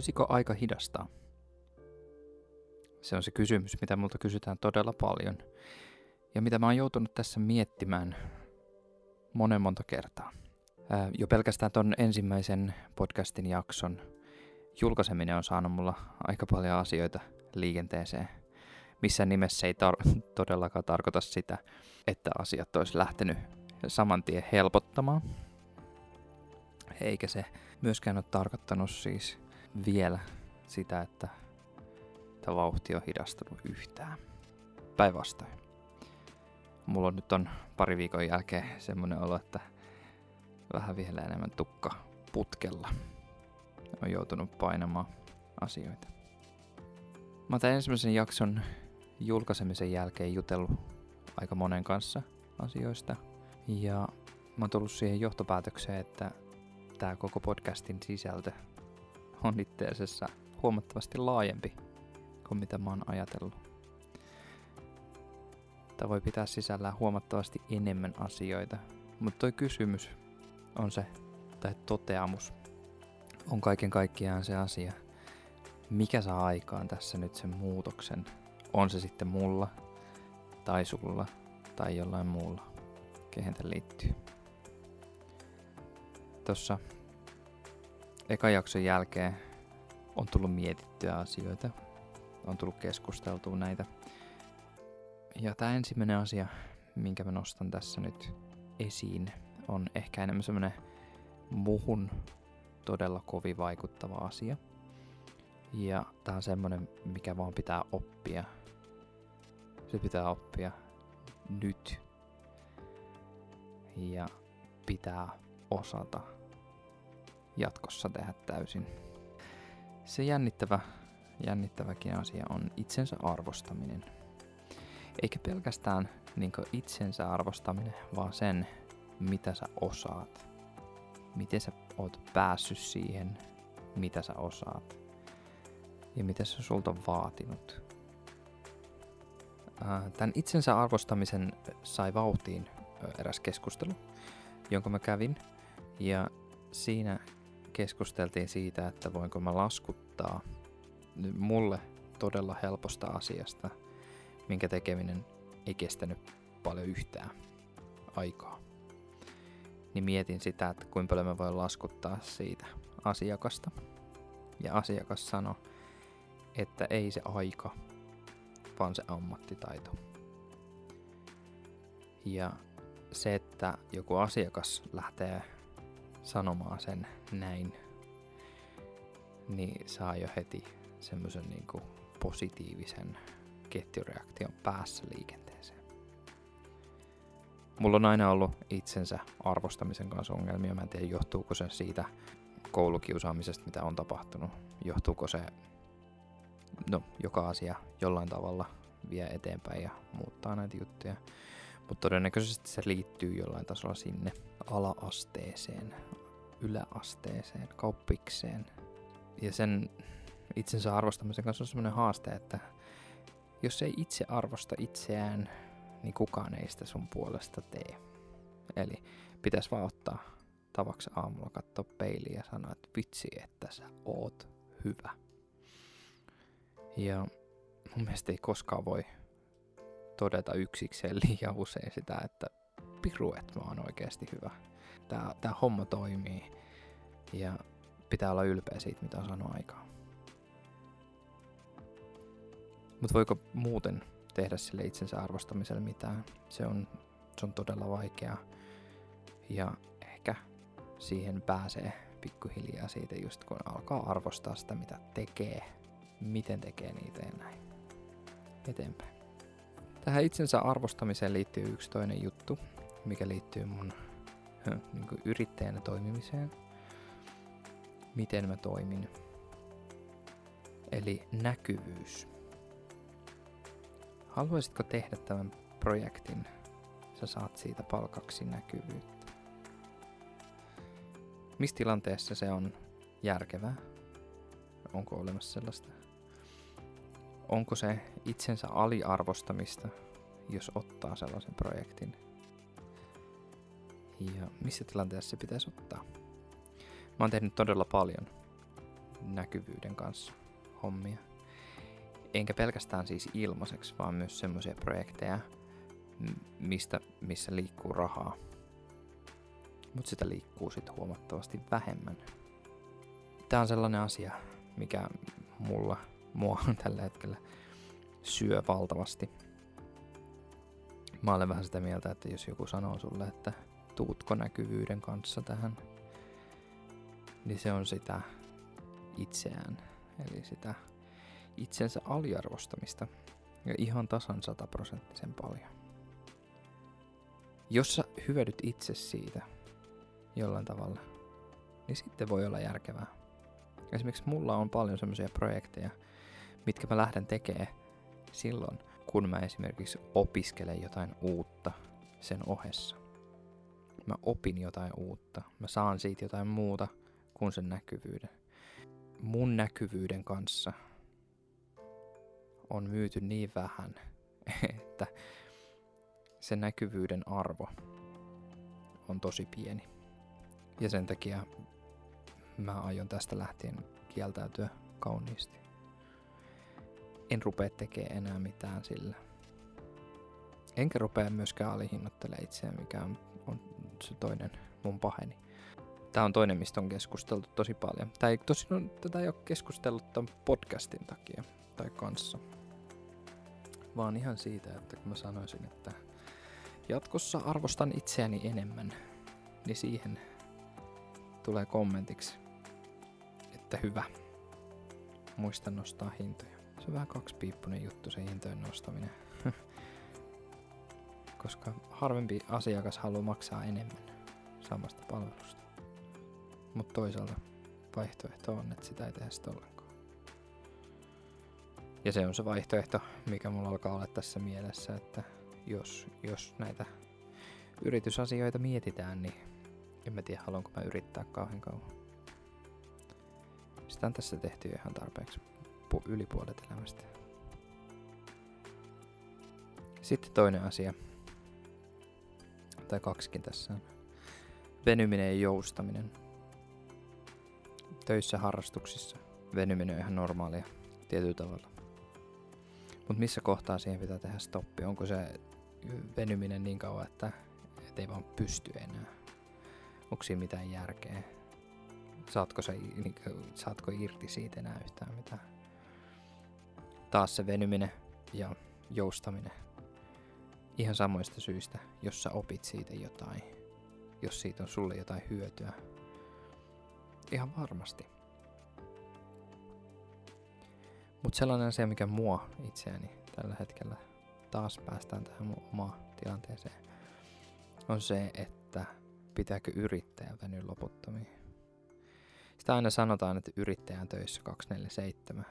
Olisiko aika hidastaa? Se on se kysymys, mitä multa kysytään todella paljon. Ja mitä mä oon joutunut tässä miettimään monen monta kertaa. Ää, jo pelkästään ton ensimmäisen podcastin jakson julkaiseminen on saanut mulla aika paljon asioita liikenteeseen. Missä nimessä ei tar- todellakaan tarkoita sitä, että asiat olisi lähtenyt saman tien helpottamaan. Eikä se myöskään ole tarkoittanut siis vielä sitä, että tämä vauhti on hidastunut yhtään. Päinvastoin. Mulla on nyt on pari viikon jälkeen semmonen olo, että vähän vielä enemmän tukka putkella. On joutunut painamaan asioita. Mä tämän ensimmäisen jakson julkaisemisen jälkeen jutellut aika monen kanssa asioista. Ja mä oon tullut siihen johtopäätökseen, että tämä koko podcastin sisältö on itse asiassa huomattavasti laajempi kuin mitä mä oon ajatellut. Tämä voi pitää sisällään huomattavasti enemmän asioita, mutta toi kysymys on se, tai toteamus on kaiken kaikkiaan se asia, mikä saa aikaan tässä nyt sen muutoksen. On se sitten mulla, tai sulla, tai jollain muulla, kehen liittyy. Tuossa eka jakson jälkeen on tullut mietittyä asioita, on tullut keskusteltua näitä. Ja tämä ensimmäinen asia, minkä mä nostan tässä nyt esiin, on ehkä enemmän semmoinen muhun todella kovin vaikuttava asia. Ja tää on semmonen, mikä vaan pitää oppia. Se pitää oppia nyt. Ja pitää osata jatkossa tehdä täysin. Se jännittävä, jännittäväkin asia on itsensä arvostaminen. Eikä pelkästään niin itsensä arvostaminen, vaan sen, mitä sä osaat. Miten sä oot päässyt siihen, mitä sä osaat. Ja mitä se sulta on vaatinut. Tämän itsensä arvostamisen sai vauhtiin eräs keskustelu, jonka mä kävin. Ja siinä keskusteltiin siitä, että voinko mä laskuttaa mulle todella helposta asiasta, minkä tekeminen ei kestänyt paljon yhtään aikaa. Niin mietin sitä, että kuinka paljon mä voin laskuttaa siitä asiakasta. Ja asiakas sanoi, että ei se aika, vaan se ammattitaito. Ja se, että joku asiakas lähtee sanomaan sen näin, niin saa jo heti semmoisen niin positiivisen ketjureaktion päässä liikenteeseen. Mulla on aina ollut itsensä arvostamisen kanssa ongelmia. Mä en tiedä, johtuuko se siitä koulukiusaamisesta, mitä on tapahtunut. Johtuuko se, no, joka asia jollain tavalla vie eteenpäin ja muuttaa näitä juttuja. Mutta todennäköisesti se liittyy jollain tasolla sinne alaasteeseen, yläasteeseen, kauppikseen. Ja sen itsensä arvostamisen kanssa on sellainen haaste, että jos ei itse arvosta itseään, niin kukaan ei sitä sun puolesta tee. Eli pitäisi vaan ottaa tavaksi aamulla katsoa peiliä ja sanoa, että vitsi, että sä oot hyvä. Ja mun mielestä ei koskaan voi todeta yksikseen liian usein sitä, että piru, että mä oon oikeasti hyvä. Tää, tää homma toimii ja pitää olla ylpeä siitä, mitä on saanut aikaan. Mutta voiko muuten tehdä sille itsensä arvostamiselle mitään? Se on, se on todella vaikeaa. Ja ehkä siihen pääsee pikkuhiljaa siitä just kun alkaa arvostaa sitä, mitä tekee, miten tekee niitä ja näin eteenpäin. Tähän itsensä arvostamiseen liittyy yksi toinen juttu, mikä liittyy mun niin kuin yrittäjänä toimimiseen. Miten mä toimin. Eli näkyvyys. Haluaisitko tehdä tämän projektin? Sä saat siitä palkaksi näkyvyyttä. Missä tilanteessa se on järkevää? Onko olemassa sellaista? Onko se itsensä aliarvostamista, jos ottaa sellaisen projektin? Ja missä tilanteessa se pitäisi ottaa? Mä oon tehnyt todella paljon näkyvyyden kanssa hommia. Enkä pelkästään siis ilmaiseksi, vaan myös semmoisia projekteja, mistä, missä liikkuu rahaa. Mutta sitä liikkuu sitten huomattavasti vähemmän. Tämä on sellainen asia, mikä mulla, mua tällä hetkellä syö valtavasti. Mä olen vähän sitä mieltä, että jos joku sanoo sulle, että tuutko näkyvyyden kanssa tähän, niin se on sitä itseään, eli sitä itsensä aliarvostamista ja ihan tasan sataprosenttisen paljon. Jos sä hyödyt itse siitä jollain tavalla, niin sitten voi olla järkevää. Esimerkiksi mulla on paljon semmoisia projekteja, mitkä mä lähden tekemään silloin, kun mä esimerkiksi opiskelen jotain uutta sen ohessa. Mä opin jotain uutta. Mä saan siitä jotain muuta kuin sen näkyvyyden. Mun näkyvyyden kanssa on myyty niin vähän, että se näkyvyyden arvo on tosi pieni. Ja sen takia mä aion tästä lähtien kieltäytyä kauniisti. En rupea tekemään enää mitään sillä. Enkä rupea myöskään alihinnoittelemaan itseään, mikä on, on se toinen mun paheni. Tämä on toinen, mistä on keskusteltu tosi paljon. Tämä ei, tosin on, tätä ei ole keskustellut tämän podcastin takia tai kanssa. Vaan ihan siitä, että kun mä sanoisin, että jatkossa arvostan itseäni enemmän, niin siihen tulee kommentiksi, että hyvä. Muista nostaa hintoja. Se on vähän kaksipiippunen juttu se hintojen nostaminen. Koska harvempi asiakas haluaa maksaa enemmän samasta palvelusta. Mutta toisaalta vaihtoehto on, että sitä ei tehdä sitä ollenkaan. Ja se on se vaihtoehto, mikä mulla alkaa olla tässä mielessä, että jos, jos näitä yritysasioita mietitään, niin en mä tiedä, haluanko mä yrittää kauhean kauan. Sitä on tässä tehty ihan tarpeeksi yli puolet elämästä. Sitten toinen asia, tai kaksikin tässä on. Venyminen ja joustaminen. Töissä, harrastuksissa venyminen on ihan normaalia tietyllä tavalla. Mutta missä kohtaa siihen pitää tehdä stoppi? Onko se venyminen niin kauan, että et ei vaan pysty enää? Onko siinä mitään järkeä? Saatko, se, niin, saatko irti siitä enää yhtään mitään? Taas se venyminen ja joustaminen. Ihan samoista syistä, jos sä opit siitä jotain. Jos siitä on sulle jotain hyötyä. Ihan varmasti. Mutta sellainen asia, mikä mua itseäni tällä hetkellä taas päästään tähän mun omaan tilanteeseen, on se, että pitääkö yrittäjä venyä loputtomiin. Sitä aina sanotaan, että yrittäjän töissä 247.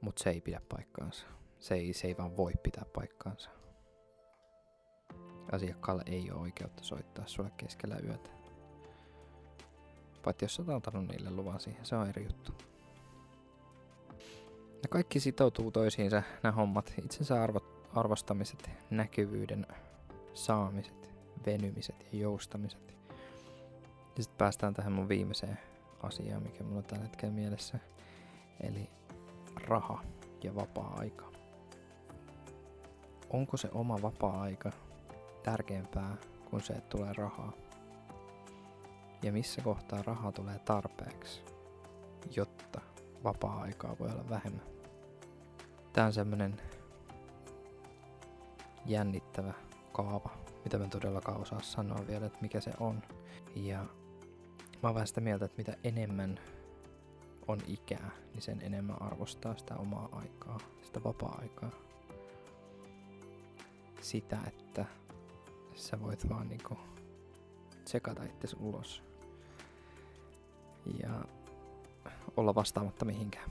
Mutta se ei pidä paikkaansa. Se ei, se ei vaan voi pitää paikkaansa. Asiakkaalle ei ole oikeutta soittaa sulle keskellä yötä. Paitsi jos olet antanut niille luvan siihen, se on eri juttu. Ja kaikki sitoutuu toisiinsa, nämä hommat, itsensä arvo, arvostamiset, näkyvyyden saamiset, venymiset ja joustamiset. Ja sitten päästään tähän mun viimeiseen asiaan, mikä mulla on tällä hetkellä mielessä. Eli raha ja vapaa-aika. Onko se oma vapaa-aika tärkeämpää kuin se, että tulee rahaa? Ja missä kohtaa rahaa tulee tarpeeksi, jotta vapaa-aikaa voi olla vähemmän? Tämä on semmonen jännittävä kaava, mitä mä todellakaan osaa sanoa vielä, että mikä se on. Ja mä oon vähän sitä mieltä, että mitä enemmän on ikää, niin sen enemmän arvostaa sitä omaa aikaa, sitä vapaa-aikaa. Sitä, että sä voit vaan niinku tsekata itsesi ulos ja olla vastaamatta mihinkään.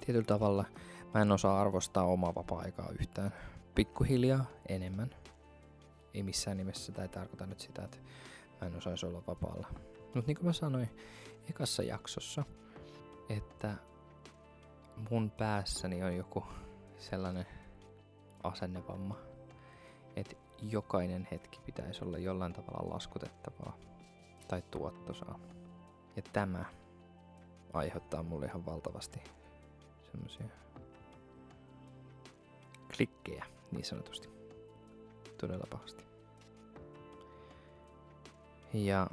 Tietyllä tavalla mä en osaa arvostaa omaa vapaa-aikaa yhtään. Pikkuhiljaa enemmän. Ei missään nimessä, tai tarkoita nyt sitä, että mä en osaisi olla vapaalla. Mutta niin kuin mä sanoin ekassa jaksossa, että mun päässäni on joku sellainen asennevamma, että jokainen hetki pitäisi olla jollain tavalla laskutettavaa. tai tuottosaa. Ja tämä aiheuttaa mulle ihan valtavasti semmoisia klikkejä niin sanotusti. Todella pahasti. Ja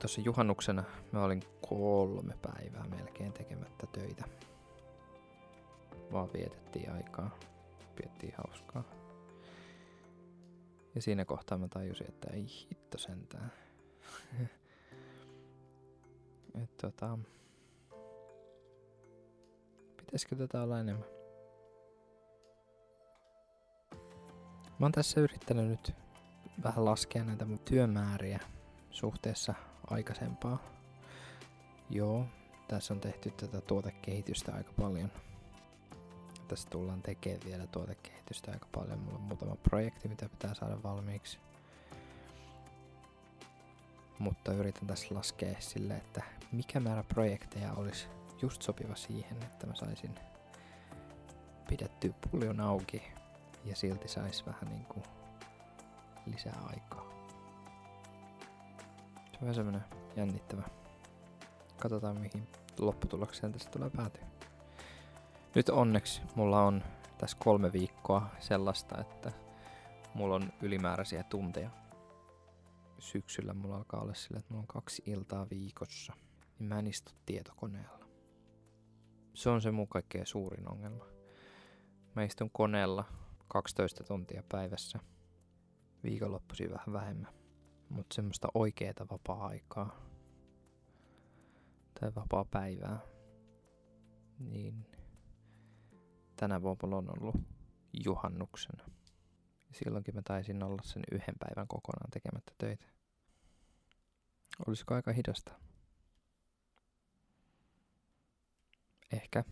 tuossa juhannuksena mä olin kolme päivää melkein tekemättä töitä. Vaan vietettiin aikaa. Piettiin hauskaa. Ja siinä kohtaa mä tajusin, että ei hitto sentään. Et tota... Pitäisikö tätä olla enemmän? Mä oon tässä yrittänyt nyt vähän laskea näitä mun työmääriä suhteessa aikaisempaa. Joo, tässä on tehty tätä tuotekehitystä aika paljon. Tässä tullaan tekemään vielä tuotekehitystä aika paljon. Mulla on muutama projekti, mitä pitää saada valmiiksi. Mutta yritän tässä laskea sille, että mikä määrä projekteja olisi just sopiva siihen, että mä saisin pidettyä puljon auki ja silti sais vähän niinku lisää aikaa. Se on vähän semmonen jännittävä. Katsotaan mihin lopputulokseen tästä tulee päätyä. Nyt onneksi mulla on tässä kolme viikkoa sellaista, että mulla on ylimääräisiä tunteja. Syksyllä mulla alkaa olla sillä, että mulla on kaksi iltaa viikossa. Niin mä en istu tietokoneella. Se on se mun kaikkein suurin ongelma. Mä istun koneella 12 tuntia päivässä. Viikonloppuisin vähän vähemmän. Mutta semmoista oikeeta vapaa-aikaa tai vapaa-päivää, niin tänä vuonna on ollut juhannuksena. Silloinkin mä taisin olla sen yhden päivän kokonaan tekemättä töitä. Olisiko aika hidasta? Ehkä.